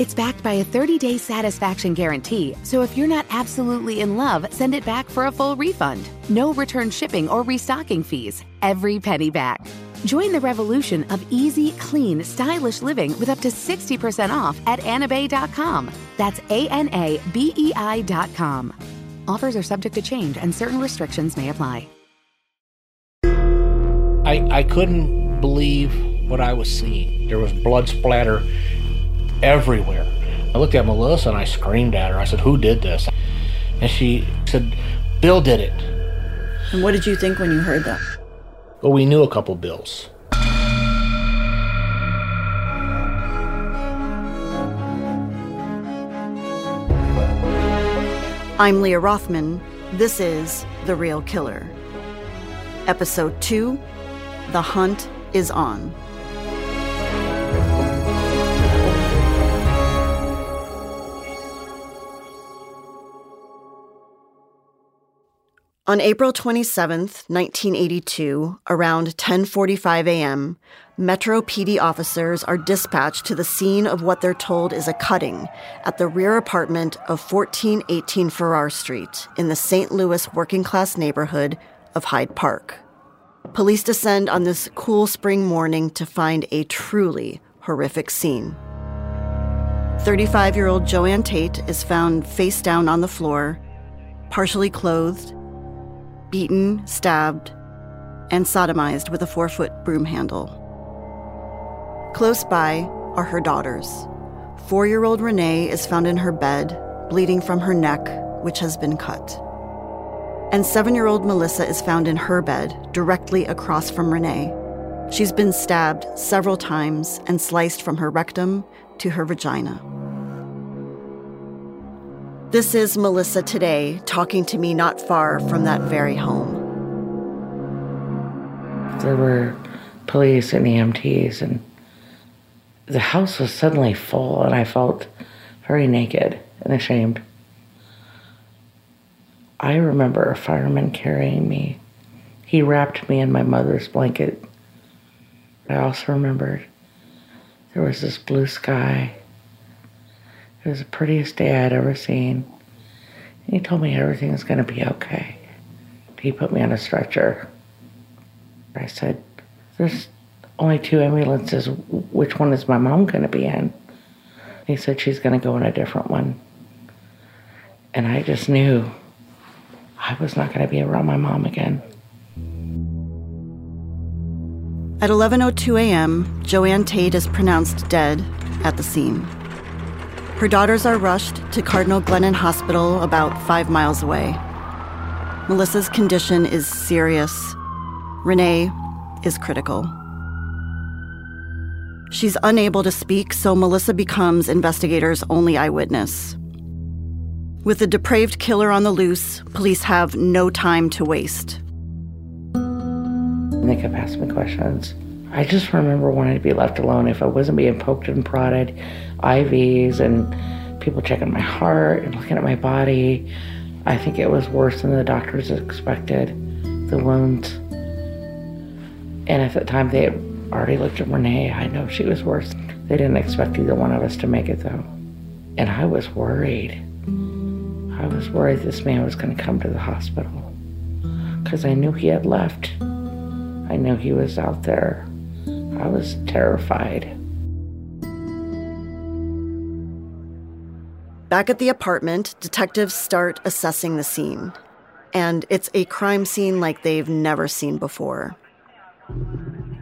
It's backed by a 30 day satisfaction guarantee, so if you're not absolutely in love, send it back for a full refund. No return shipping or restocking fees. Every penny back. Join the revolution of easy, clean, stylish living with up to 60% off at anabei.com. That's A N A B E I.com. Offers are subject to change and certain restrictions may apply. I, I couldn't believe what I was seeing. There was blood splatter everywhere. I looked at Melissa and I screamed at her. I said, Who did this? And she said, Bill did it. And what did you think when you heard that? Well, we knew a couple Bills. I'm Leah Rothman. This is The Real Killer. Episode 2 The Hunt is On. On April 27, 1982, around 10:45 a.m., Metro PD officers are dispatched to the scene of what they're told is a cutting at the rear apartment of 1418 Farrar Street in the St. Louis working-class neighborhood of Hyde Park. Police descend on this cool spring morning to find a truly horrific scene. 35 year old JoAnn Tate is found face down on the floor, partially clothed, beaten, stabbed, and sodomized with a four foot broom handle. Close by are her daughters. Four year old Renee is found in her bed, bleeding from her neck, which has been cut. And seven year old Melissa is found in her bed, directly across from Renee. She's been stabbed several times and sliced from her rectum to her vagina. This is Melissa today talking to me not far from that very home. There were police and EMTs, and the house was suddenly full, and I felt very naked and ashamed. I remember a fireman carrying me. He wrapped me in my mother's blanket. I also remembered there was this blue sky it was the prettiest day I'd ever seen. And he told me everything was going to be okay. He put me on a stretcher. I said, There's only two ambulances. Which one is my mom going to be in? He said, She's going to go in a different one. And I just knew I was not going to be around my mom again. At 11:02 a.m., JoAnn Tate is pronounced dead at the scene. Her daughters are rushed to Cardinal Glennon Hospital about 5 miles away. Melissa's condition is serious. Renee is critical. She's unable to speak, so Melissa becomes investigators' only eyewitness. With the depraved killer on the loose, police have no time to waste. They kept asking me questions. I just remember wanting to be left alone if I wasn't being poked and prodded, IVs and people checking my heart and looking at my body. I think it was worse than the doctors expected, the wounds. And at the time, they had already looked at Renee. I know she was worse. They didn't expect either one of us to make it, though. And I was worried. I was worried this man was going to come to the hospital because I knew he had left. I knew he was out there. I was terrified. Back at the apartment, detectives start assessing the scene. And it's a crime scene like they've never seen before.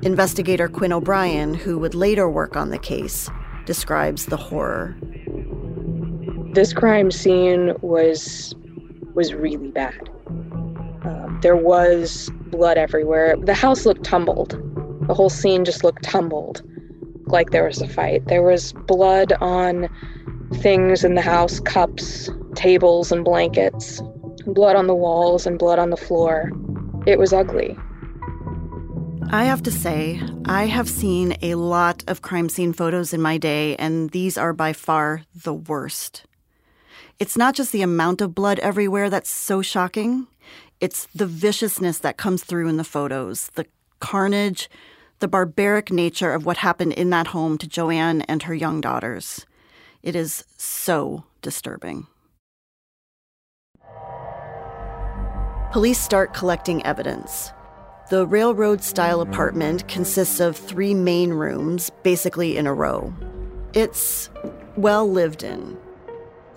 Investigator Quinn O'Brien, who would later work on the case, describes the horror. This crime scene was was really bad. Um, there was blood everywhere. The house looked tumbled. The whole scene just looked tumbled, like there was a fight. There was blood on things in the house cups, tables, and blankets, blood on the walls, and blood on the floor. It was ugly. I have to say, I have seen a lot of crime scene photos in my day, and these are by far the worst. It's not just the amount of blood everywhere that's so shocking, it's the viciousness that comes through in the photos, the carnage, the barbaric nature of what happened in that home to JoAnn and her young daughters. It is so disturbing. Police start collecting evidence. The railroad style apartment consists of three main rooms, basically in a row. It's well lived in.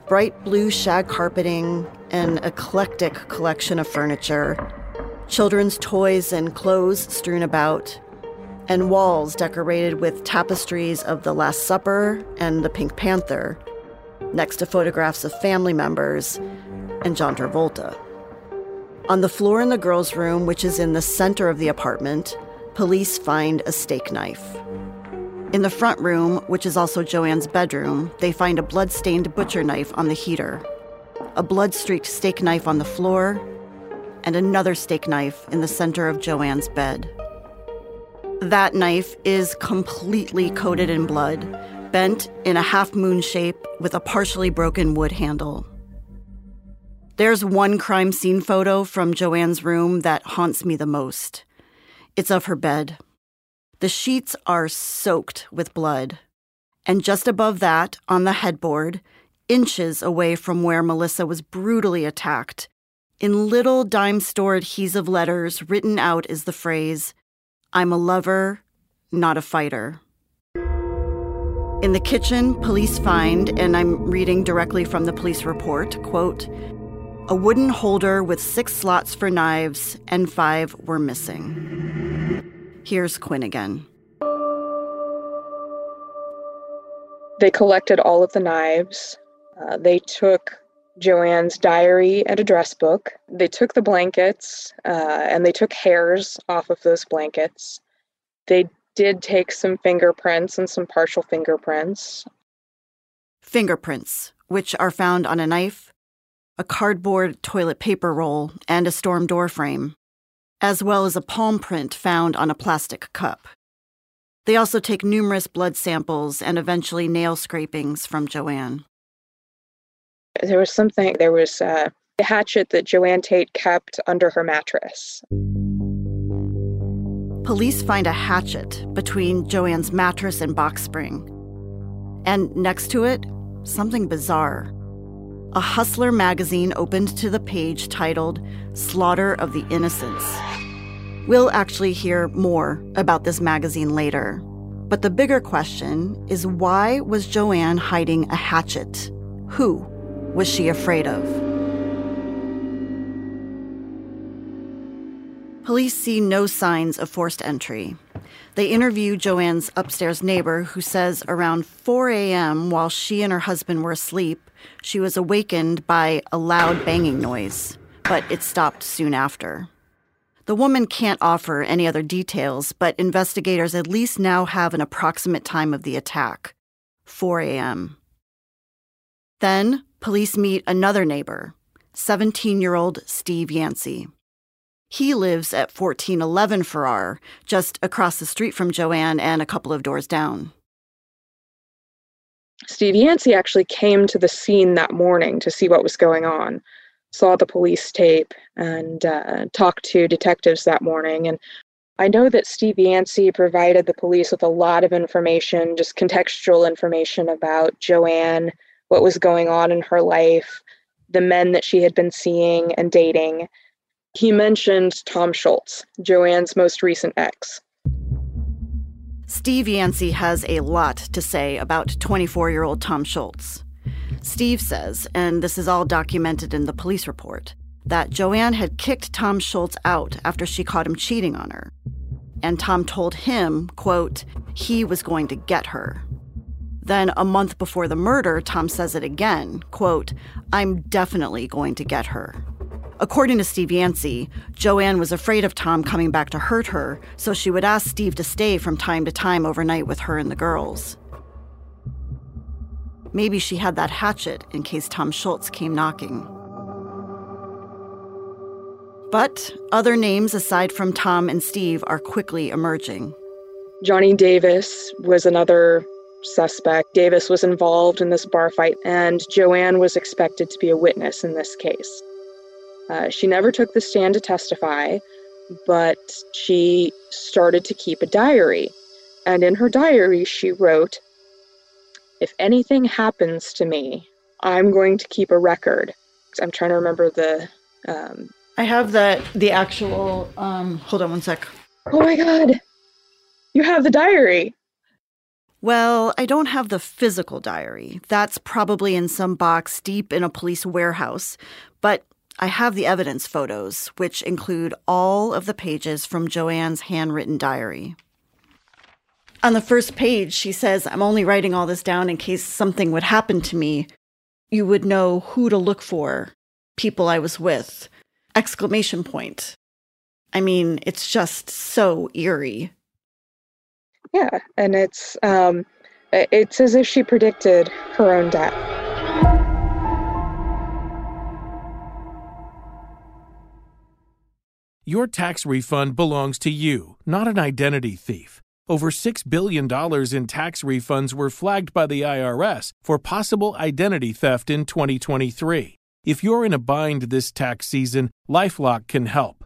Bright blue shag carpeting, an eclectic collection of furniture, children's toys and clothes strewn about, and walls decorated with tapestries of the Last Supper and the Pink Panther, next to photographs of family members and John Travolta. On the floor in the girls' room, which is in the center of the apartment, police find a steak knife. In the front room, which is also JoAnn's bedroom, they find a blood-stained butcher knife on the heater, a blood-streaked steak knife on the floor, and another steak knife in the center of JoAnn's bed. That knife is completely coated in blood, bent in a half moon shape with a partially broken wood handle. There's one crime scene photo from JoAnn's room that haunts me the most. It's of her bed. The sheets are soaked with blood. And just above that, on the headboard, inches away from where Melissa was brutally attacked, in little dime store adhesive letters written out is the phrase, I'm a lover, not a fighter. In the kitchen, police find, and I'm reading directly from the police report, quote, a wooden holder with six slots for knives, and five were missing. Here's Quinn again. They collected all of the knives. Uh, they took JoAnn's diary and address book. They took the blankets uh, and they took hairs off of those blankets. They did take some fingerprints and some partial fingerprints. Fingerprints, which are found on a knife, a cardboard toilet paper roll, and a storm door frame, as well as a palm print found on a plastic cup. They also take numerous blood samples and eventually nail scrapings from JoAnn. There was something, there was uh, a hatchet that JoAnn Tate kept under her mattress. Police find a hatchet between JoAnn's mattress and box spring. And next to it, something bizarre a Hustler magazine opened to the page titled Slaughter of the Innocents. We'll actually hear more about this magazine later. But the bigger question is why was JoAnn hiding a hatchet? Who was she afraid of? Police see no signs of forced entry. They interview JoAnn's upstairs neighbor, who says around 4 a.m., while she and her husband were asleep, she was awakened by a loud banging noise, but it stopped soon after. The woman can't offer any other details, but investigators at least now have an approximate time of the attack 4 a.m. Then, police meet another neighbor, 17 year old Steve Yancey. He lives at 1411 Farrar, just across the street from JoAnn and a couple of doors down. Steve Yancey actually came to the scene that morning to see what was going on, saw the police tape, and uh, talked to detectives that morning. And I know that Steve Yancey provided the police with a lot of information, just contextual information about JoAnn, what was going on in her life, the men that she had been seeing and dating. He mentioned Tom Schultz, JoAnn's most recent ex. Steve Yancey has a lot to say about 24 year old Tom Schultz. Steve says, and this is all documented in the police report, that JoAnn had kicked Tom Schultz out after she caught him cheating on her. And Tom told him, quote, he was going to get her. Then a month before the murder, Tom says it again, quote, I'm definitely going to get her. According to Steve Yancey, JoAnn was afraid of Tom coming back to hurt her, so she would ask Steve to stay from time to time overnight with her and the girls. Maybe she had that hatchet in case Tom Schultz came knocking. But other names aside from Tom and Steve are quickly emerging. Johnny Davis was another suspect. Davis was involved in this bar fight, and JoAnn was expected to be a witness in this case. Uh, she never took the stand to testify, but she started to keep a diary. And in her diary, she wrote, If anything happens to me, I'm going to keep a record. I'm trying to remember the um, I have the the actual. Um, hold on one sec. Oh my god, you have the diary. Well, I don't have the physical diary. That's probably in some box deep in a police warehouse. But I have the evidence photos, which include all of the pages from JoAnn's handwritten diary. On the first page, she says, I'm only writing all this down in case something would happen to me. You would know who to look for, people I was with, exclamation point. I mean, it's just so eerie. Yeah, and it's um it's as if she predicted her own death. Your tax refund belongs to you, not an identity thief. Over $6 billion in tax refunds were flagged by the IRS for possible identity theft in 2023. If you're in a bind this tax season, Lifelock can help.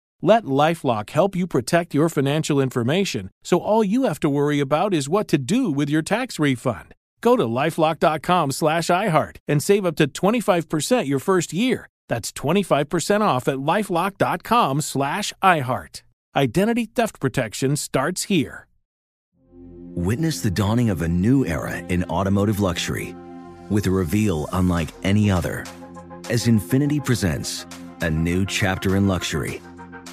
Let Lifelock help you protect your financial information so all you have to worry about is what to do with your tax refund. Go to lifelock.com slash iHeart and save up to 25% your first year. That's 25% off at lifelock.com slash iHeart. Identity theft protection starts here. Witness the dawning of a new era in automotive luxury with a reveal unlike any other as Infiniti presents a new chapter in luxury,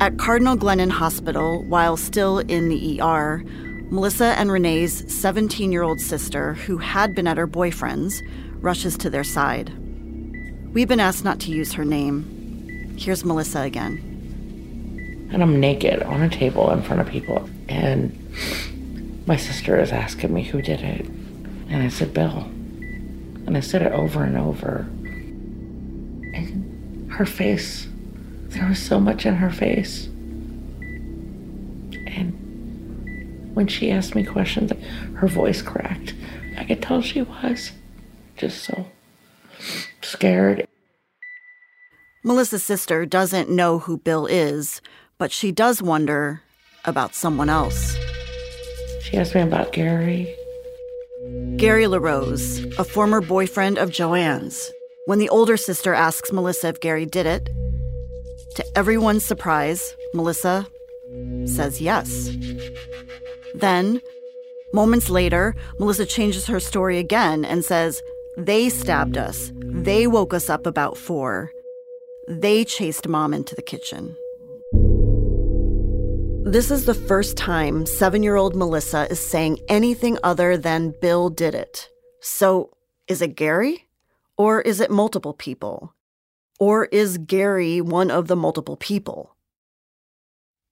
At Cardinal Glennon Hospital, while still in the ER, Melissa and Renee's 17 year old sister, who had been at her boyfriend's, rushes to their side. We've been asked not to use her name. Here's Melissa again. And I'm naked on a table in front of people. And my sister is asking me who did it. And I said, Bill. And I said it over and over. And her face there was so much in her face. And when she asked me questions, her voice cracked. I could tell she was just so scared. Melissa's sister doesn't know who Bill is, but she does wonder about someone else. She asked me about Gary. Gary LaRose, a former boyfriend of JoAnn's. When the older sister asks Melissa if Gary did it, to everyone's surprise, Melissa says yes. Then, moments later, Melissa changes her story again and says, They stabbed us. They woke us up about four. They chased mom into the kitchen. This is the first time seven year old Melissa is saying anything other than Bill did it. So, is it Gary? Or is it multiple people? Or is Gary one of the multiple people?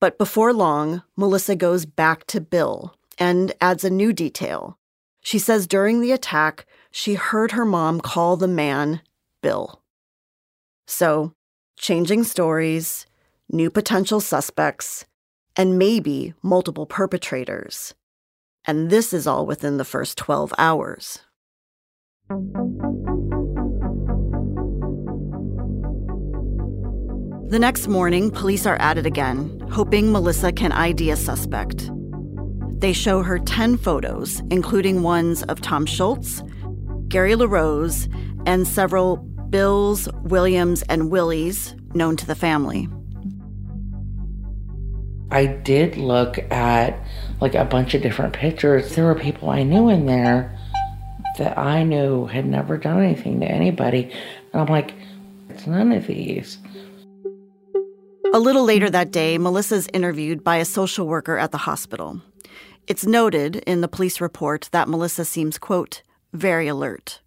But before long, Melissa goes back to Bill and adds a new detail. She says during the attack, she heard her mom call the man Bill. So, changing stories, new potential suspects, and maybe multiple perpetrators. And this is all within the first 12 hours. The next morning, police are at it again, hoping Melissa can ID a suspect. They show her 10 photos, including ones of Tom Schultz, Gary LaRose, and several Bills, Williams, and Willies known to the family. I did look at like a bunch of different pictures. There were people I knew in there that I knew had never done anything to anybody. And I'm like, it's none of these. A little later that day, Melissa is interviewed by a social worker at the hospital. It's noted in the police report that Melissa seems, quote, very alert.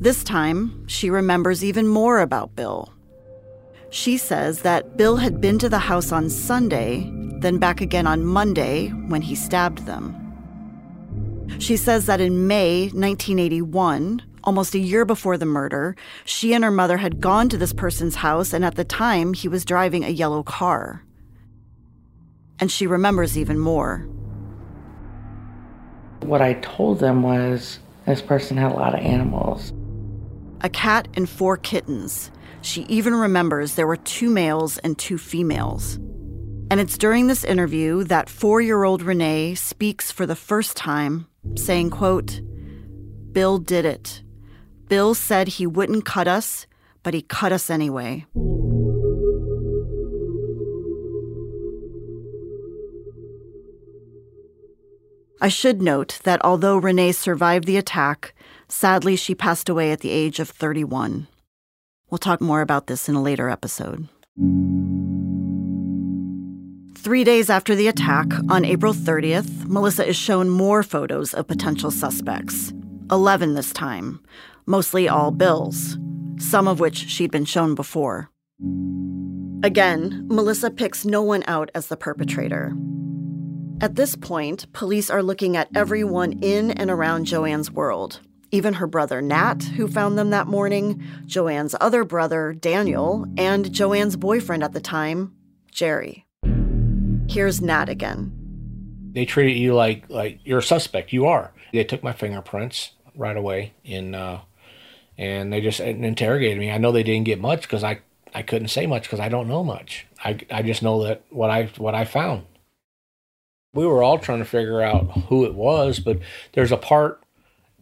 This time, she remembers even more about Bill. She says that Bill had been to the house on Sunday, then back again on Monday when he stabbed them. She says that in May 1981, almost a year before the murder, she and her mother had gone to this person's house, and at the time, he was driving a yellow car. And she remembers even more. What I told them was this person had a lot of animals a cat and four kittens. She even remembers there were two males and two females. And it's during this interview that four year old Renee speaks for the first time, saying, quote, Bill did it. Bill said he wouldn't cut us, but he cut us anyway. I should note that although Renee survived the attack, sadly she passed away at the age of 31. We'll talk more about this in a later episode. Three days after the attack, on April 30th, Melissa is shown more photos of potential suspects 11 this time, mostly all bills, some of which she'd been shown before. Again, Melissa picks no one out as the perpetrator. At this point, police are looking at everyone in and around JoAnn's world, even her brother Nat, who found them that morning, JoAnn's other brother, Daniel, and JoAnn's boyfriend at the time, Jerry. Here's Nat again. They treated you like like you're a suspect. You are. They took my fingerprints right away, in uh, and they just interrogated me. I know they didn't get much because I I couldn't say much because I don't know much. I I just know that what I what I found. We were all trying to figure out who it was, but there's a part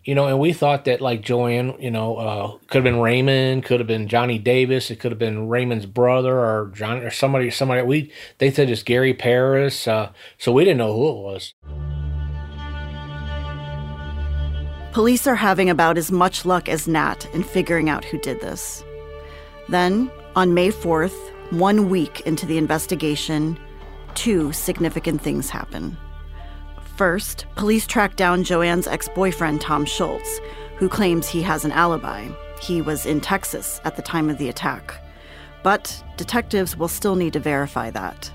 you know, and we thought that like JoAnn, you know, uh, could have been Raymond, could have been Johnny Davis, it could have been Raymond's brother or Johnny or somebody, somebody. We they said it's Gary Paris, uh, so we didn't know who it was. Police are having about as much luck as Nat in figuring out who did this. Then, on May 4th, one week into the investigation, two significant things happen. First, police track down JoAnn's ex boyfriend, Tom Schultz, who claims he has an alibi. He was in Texas at the time of the attack. But detectives will still need to verify that.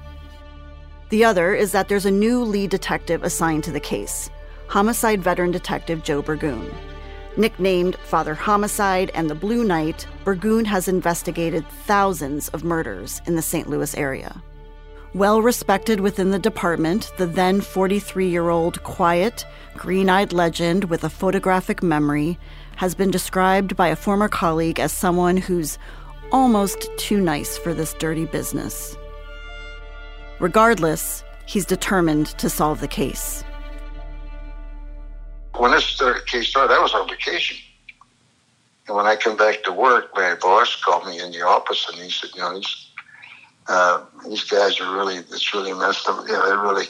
The other is that there's a new lead detective assigned to the case homicide veteran detective Joe Burgoon. Nicknamed Father Homicide and the Blue Knight, Burgoon has investigated thousands of murders in the St. Louis area. Well respected within the department, the then 43 year old quiet, green eyed legend with a photographic memory has been described by a former colleague as someone who's almost too nice for this dirty business. Regardless, he's determined to solve the case. When this case started, I was on vacation. And when I come back to work, my boss called me in the office and he said, you know, he's uh, these guys are really, it's really messed up. You know, they really,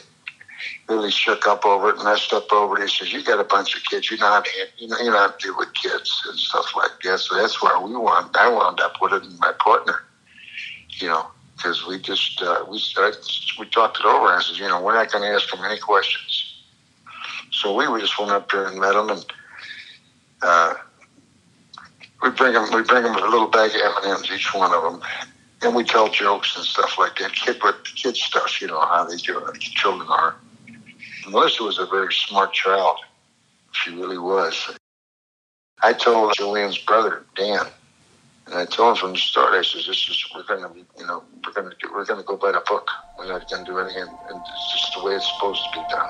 really shook up over it, messed up over it. He says, "You got a bunch of kids. You're not, you know, you're not deal with kids and stuff like that." So that's where we wound. I wound up with it my partner. You know, because we just uh, we started, we talked it over. I said, "You know, we're not going to ask them any questions." So we just went up there and met them, and uh, we bring them we bring them a little bag of M and M's, each one of them, and we tell jokes and stuff like that. Kid, kid stuff, you know how they do it. Children are. Melissa was a very smart child. She really was. I told JoAnn's brother Dan, and I told him from the start. I said, "This is we're going to be, you know, we're going to we're going to go by the book. We're not going to do anything, and it's just the way it's supposed to be done."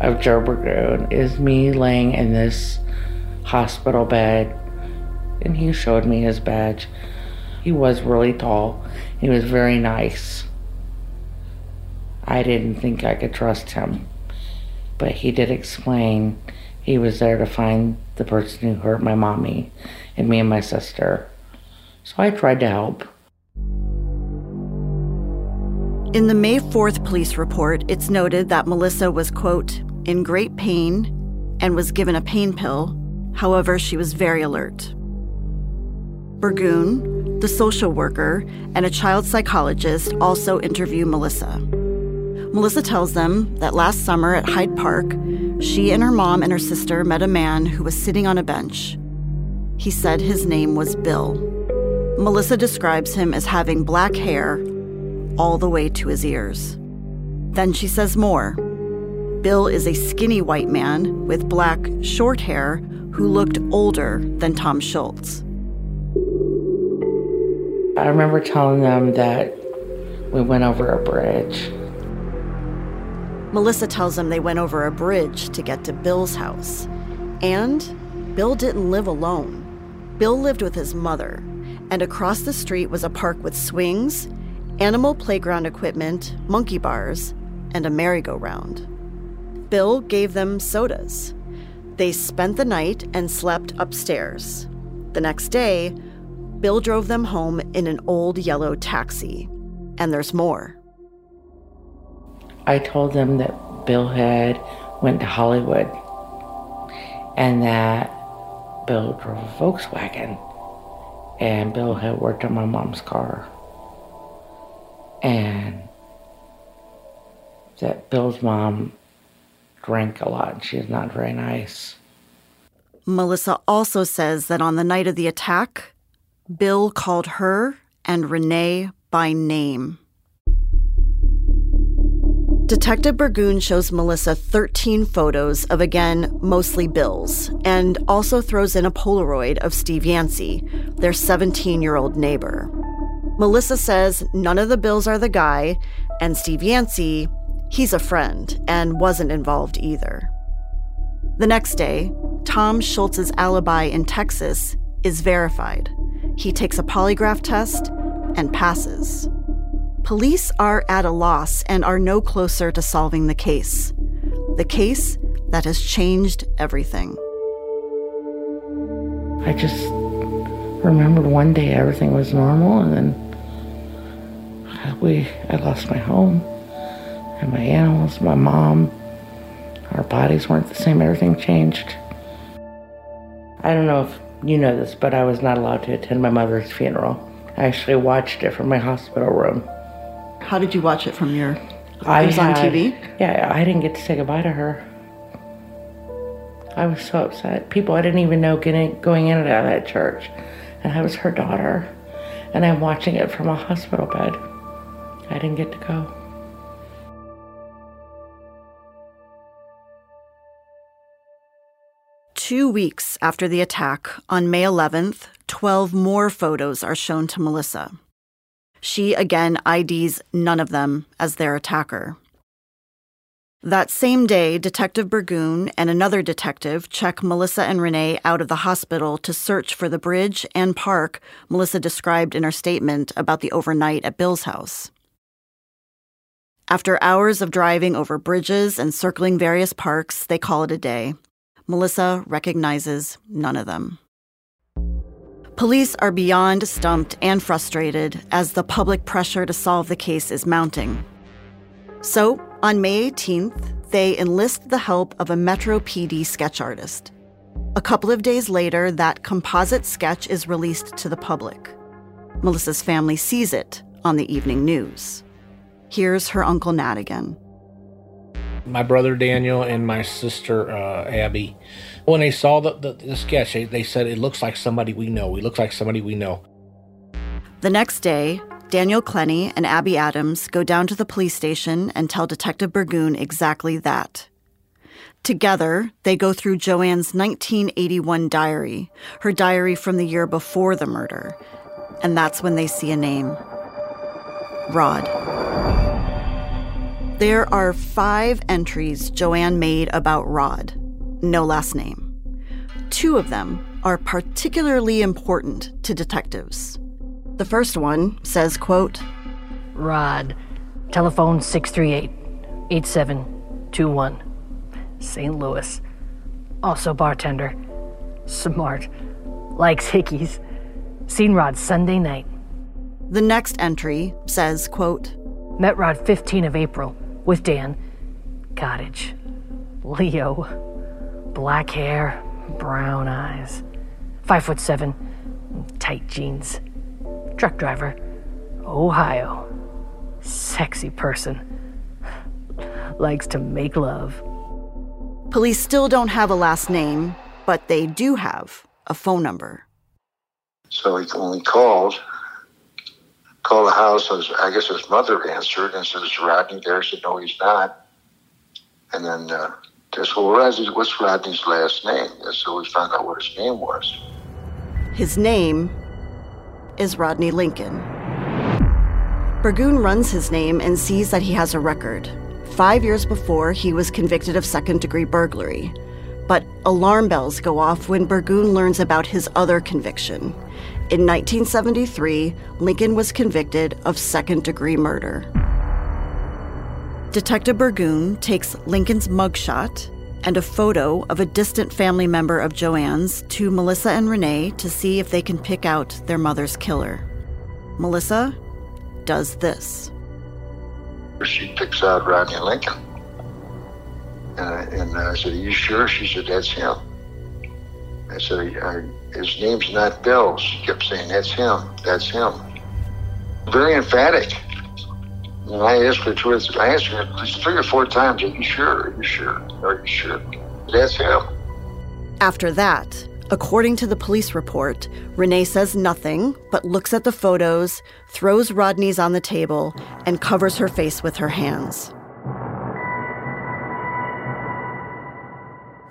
of Joe Burgoon is me laying in this hospital bed, and he showed me his badge. He was really tall. He was very nice. I didn't think I could trust him, but he did explain he was there to find the person who hurt my mommy and me and my sister. So I tried to help. In the May 4th police report, it's noted that Melissa was, quote, in great pain and was given a pain pill. However, she was very alert. Burgoon, the social worker, and a child psychologist also interview Melissa. Melissa tells them that last summer at Hyde Park, she and her mom and her sister met a man who was sitting on a bench. He said his name was Bill. Melissa describes him as having black hair all the way to his ears. Then she says more. Bill is a skinny white man with black, short hair who looked older than Tom Schultz. I remember telling them that we went over a bridge. Melissa tells them they went over a bridge to get to Bill's house. And Bill didn't live alone. Bill lived with his mother, and across the street was a park with swings animal playground equipment, monkey bars, and a merry-go-round. Bill gave them sodas. They spent the night and slept upstairs. The next day, Bill drove them home in an old yellow taxi. And there's more. I told them that Bill had went to Hollywood and that Bill drove a Volkswagen and Bill had worked on my mom's car and that Bill's mom drank a lot and she's not very nice. Melissa also says that on the night of the attack, Bill called her and Renee by name. Detective Burgoon shows Melissa 13 photos of, again, mostly Bill's, and also throws in a Polaroid of Steve Yancey, their 17 year old neighbor. Melissa says none of the Bills are the guy, and Steve Yancey, he's a friend and wasn't involved either. The next day, Tom Schultz's alibi in Texas is verified. He takes a polygraph test and passes. Police are at a loss and are no closer to solving the case. The case that has changed everything. I just remembered one day everything was normal and then we I lost my home and my animals, my mom. Our bodies weren't the same. Everything changed. I don't know if you know this, but I was not allowed to attend my mother's funeral. I actually watched it from my hospital room. How did you watch it from your? I it was had, on TV. Yeah, I didn't get to say goodbye to her. I was so upset. People I didn't even know getting going in and out of that church, and I was her daughter, and I'm watching it from a hospital bed. I didn't get to go. Two weeks after the attack, on May 11th, 12 more photos are shown to Melissa. She again IDs none of them as their attacker. That same day, Detective Burgoon and another detective check Melissa and Renee out of the hospital to search for the bridge and park Melissa described in her statement about the overnight at Bill's house. After hours of driving over bridges and circling various parks, they call it a day. Melissa recognizes none of them. Police are beyond stumped and frustrated as the public pressure to solve the case is mounting. So, on May 18th, they enlist the help of a Metro PD sketch artist. A couple of days later, that composite sketch is released to the public. Melissa's family sees it on the evening news. Here's her Uncle Nat again. My brother Daniel and my sister uh, Abby, when they saw the, the, the sketch, they, they said, It looks like somebody we know. It looks like somebody we know. The next day, Daniel Clenny and Abby Adams go down to the police station and tell Detective Burgoon exactly that. Together, they go through JoAnn's 1981 diary, her diary from the year before the murder, and that's when they see a name Rod. There are five entries JoAnn made about Rod, no last name. Two of them are particularly important to detectives. The first one says, quote, Rod, telephone 638-8721, St. Louis. Also bartender. Smart. Likes hickeys. Seen Rod Sunday night. The next entry says, quote, Met Rod 15 of April with Dan. Cottage. Leo. Black hair, brown eyes. Five foot seven, tight jeans truck driver, Ohio. Sexy person. Likes to make love. Police still don't have a last name, but they do have a phone number. So he, when he called, called the house, I guess his mother answered and said, Is Rodney there? I said, No, he's not. And then uh, Well, Rodney, what's Rodney's last name? And so we found out what his name was. His name is Rodney Lincoln. Burgoon runs his name and sees that he has a record. Five years before, he was convicted of second degree burglary. But alarm bells go off when Burgoon learns about his other conviction. In 1973, Lincoln was convicted of second degree murder. Detective Burgoon takes Lincoln's mugshot and a photo of a distant family member of JoAnn's to Melissa and Renee to see if they can pick out their mother's killer. Melissa does this. She picks out Rodney Lincoln. I, and uh, I said, Are you sure? She said, That's him. I said, uh, His name's not Bill. She kept saying, That's him. That's him. Very emphatic. And I asked her twice, I asked her at least three or four times, Are you sure? Are you sure? Are you sure? That's him. After that, according to the police report, Renee says nothing but looks at the photos, throws Rodney's on the table, and covers her face with her hands.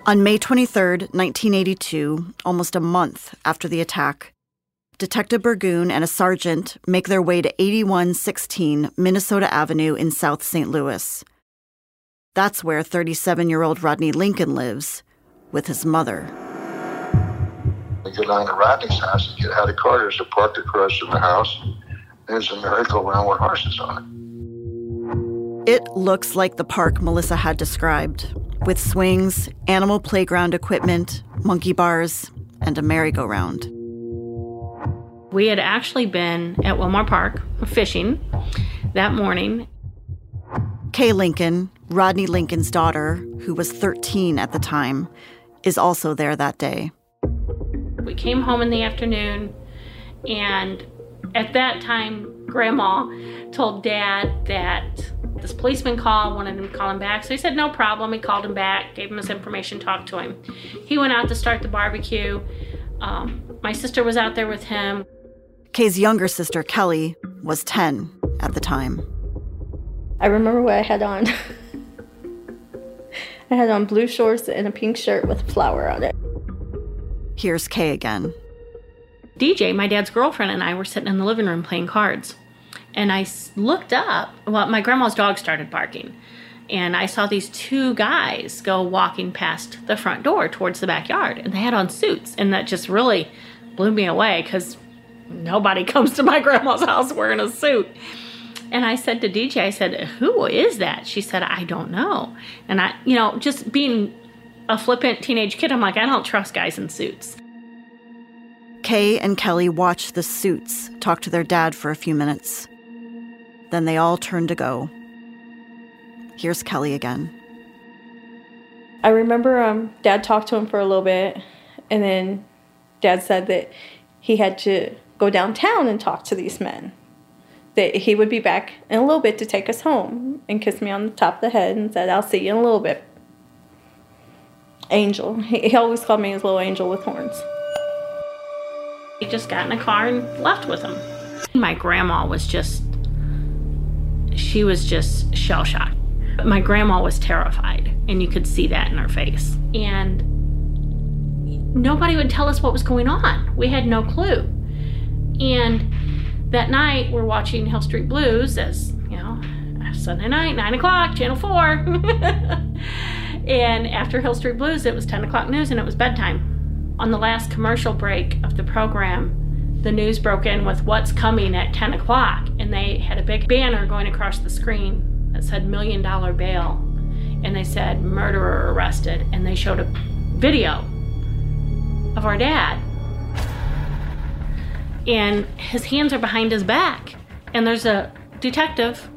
On May 23, 1982, almost a month after the attack, Detective Burgoon and a sergeant make their way to 8116 Minnesota Avenue in South St. Louis. That's where 37 year old Rodney Lincoln lives with his mother. We go down to Rodney's house and get out of car. There's a parked across from the house. There's a merry-go-round with horses on it. It looks like the park Melissa had described, with swings, animal playground equipment, monkey bars, and a merry-go-round. We had actually been at Willmore Park fishing that morning. Kay Lincoln, Rodney Lincoln's daughter, who was 13 at the time, is also there that day. We came home in the afternoon, and at that time, Grandma told Dad that this policeman called, wanted him to call him back. So he said, no problem. He called him back, gave him his information, talked to him. He went out to start the barbecue. Um, my sister was out there with him. Kay's younger sister, Kelly, was 10 at the time. I remember what I had on. I had on blue shorts and a pink shirt with a flower on it. Here's Kay again. DJ, my dad's girlfriend, and I were sitting in the living room playing cards. And I looked up. Well, my grandma's dog started barking. And I saw these two guys go walking past the front door towards the backyard, and they had on suits. And that just really blew me away because nobody comes to my grandma's house wearing a suit. And I said to DJ, I said, Who is that? She said, I don't know. And I, you know, just being a flippant teenage kid, I'm like, I don't trust guys in suits. Kay and Kelly watch the suits talk to their dad for a few minutes. Then they all turned to go. Here's Kelly again. I remember um, dad talked to him for a little bit, and then dad said that he had to go downtown and talk to these men. That he would be back in a little bit to take us home and kiss me on the top of the head and said, I'll see you in a little bit. Angel. He, he always called me his little angel with horns. He just got in a car and left with him. My grandma was just, she was just shell shocked. My grandma was terrified, and you could see that in her face. And nobody would tell us what was going on. We had no clue. And that night, we're watching Hill Street Blues as, you know, Sunday night, 9 o'clock, Channel 4. and after Hill Street Blues, it was 10 o'clock news and it was bedtime. On the last commercial break of the program, the news broke in with what's coming at 10 o'clock. And they had a big banner going across the screen that said million dollar bail. And they said murderer arrested. And they showed a video of our dad. And his hands are behind his back. And there's a detective,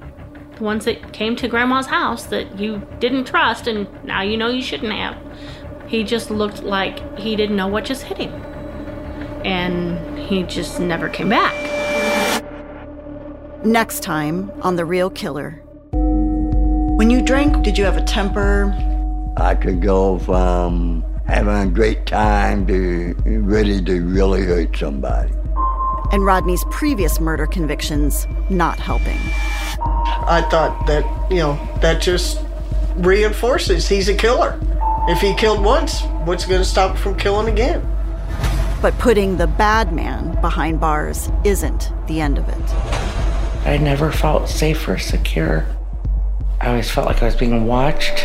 the ones that came to grandma's house that you didn't trust and now you know you shouldn't have. He just looked like he didn't know what just hit him. And he just never came back. Next time on The Real Killer. When you drank, did you have a temper? I could go from having a great time to ready to really hurt somebody. And Rodney's previous murder convictions not helping. I thought that, you know, that just reinforces he's a killer. If he killed once, what's going to stop him from killing again? But putting the bad man behind bars isn't the end of it. I never felt safe or secure. I always felt like I was being watched.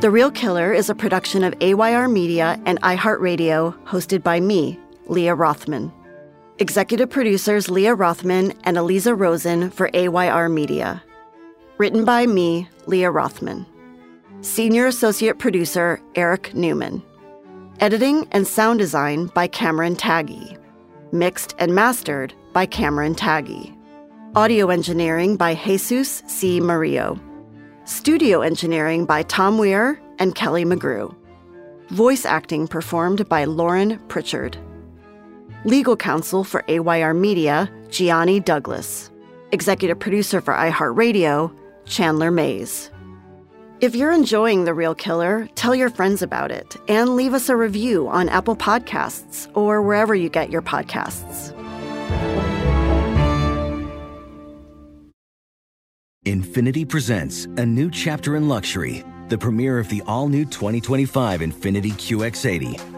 The Real Killer is a production of AYR Media and iHeartRadio, hosted by me, Leah Rothman. Executive producers Leah Rothman and Eliza Rosen for AYR Media. Written by me, Leah Rothman. Senior Associate Producer Eric Newman. Editing and sound design by Cameron Taggy. Mixed and mastered by Cameron Taggy. Audio engineering by Jesus C. Mario. Studio engineering by Tom Weir and Kelly McGrew. Voice acting performed by Lauren Pritchard. Legal counsel for AYR Media, Gianni Douglas. Executive producer for iHeartRadio, Chandler Mays. If you're enjoying The Real Killer, tell your friends about it and leave us a review on Apple Podcasts or wherever you get your podcasts. Infiniti presents a new chapter in luxury, the premiere of the all new 2025 Infiniti QX80,